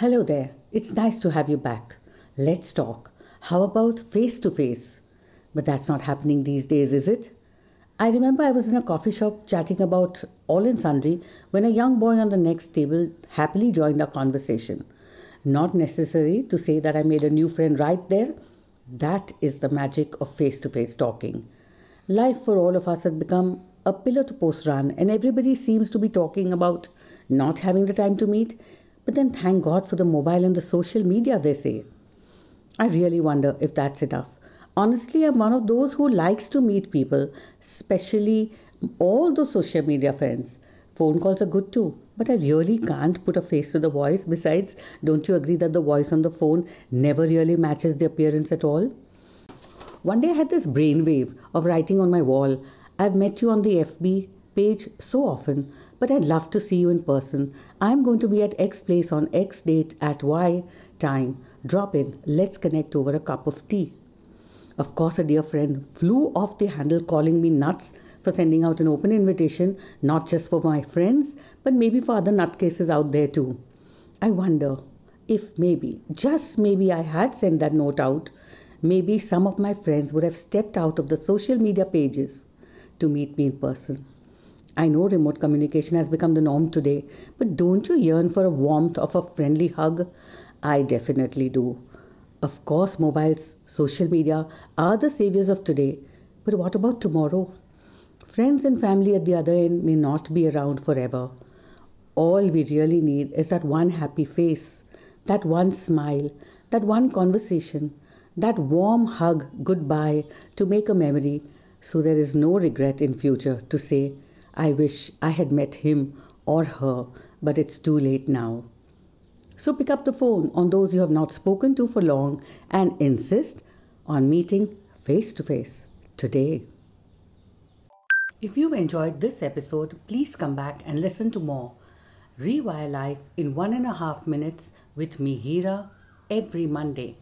Hello there. It's nice to have you back. Let's talk. How about face to face? But that's not happening these days, is it? I remember I was in a coffee shop chatting about all in sundry when a young boy on the next table happily joined our conversation. Not necessary to say that I made a new friend right there. That is the magic of face to face talking. Life for all of us has become a pillar to post run, and everybody seems to be talking about not having the time to meet. But then thank God for the mobile and the social media, they say. I really wonder if that's enough. Honestly, I'm one of those who likes to meet people, especially all those social media friends. Phone calls are good too, but I really can't put a face to the voice. Besides, don't you agree that the voice on the phone never really matches the appearance at all? One day I had this brainwave of writing on my wall, I've met you on the FB page so often, but I'd love to see you in person. I'm going to be at X place on X date at Y time. Drop in. Let's connect over a cup of tea. Of course, a dear friend flew off the handle calling me nuts for sending out an open invitation, not just for my friends, but maybe for other nutcases out there too. I wonder if maybe, just maybe, I had sent that note out, maybe some of my friends would have stepped out of the social media pages to meet me in person. I know remote communication has become the norm today, but don't you yearn for a warmth of a friendly hug? I definitely do. Of course, mobiles, social media are the saviors of today, but what about tomorrow? Friends and family at the other end may not be around forever. All we really need is that one happy face, that one smile, that one conversation, that warm hug goodbye to make a memory so there is no regret in future to say, I wish I had met him or her, but it's too late now. So pick up the phone on those you have not spoken to for long and insist on meeting face to face today. If you enjoyed this episode, please come back and listen to more. Rewire Life in one and a half minutes with me, Hira, every Monday.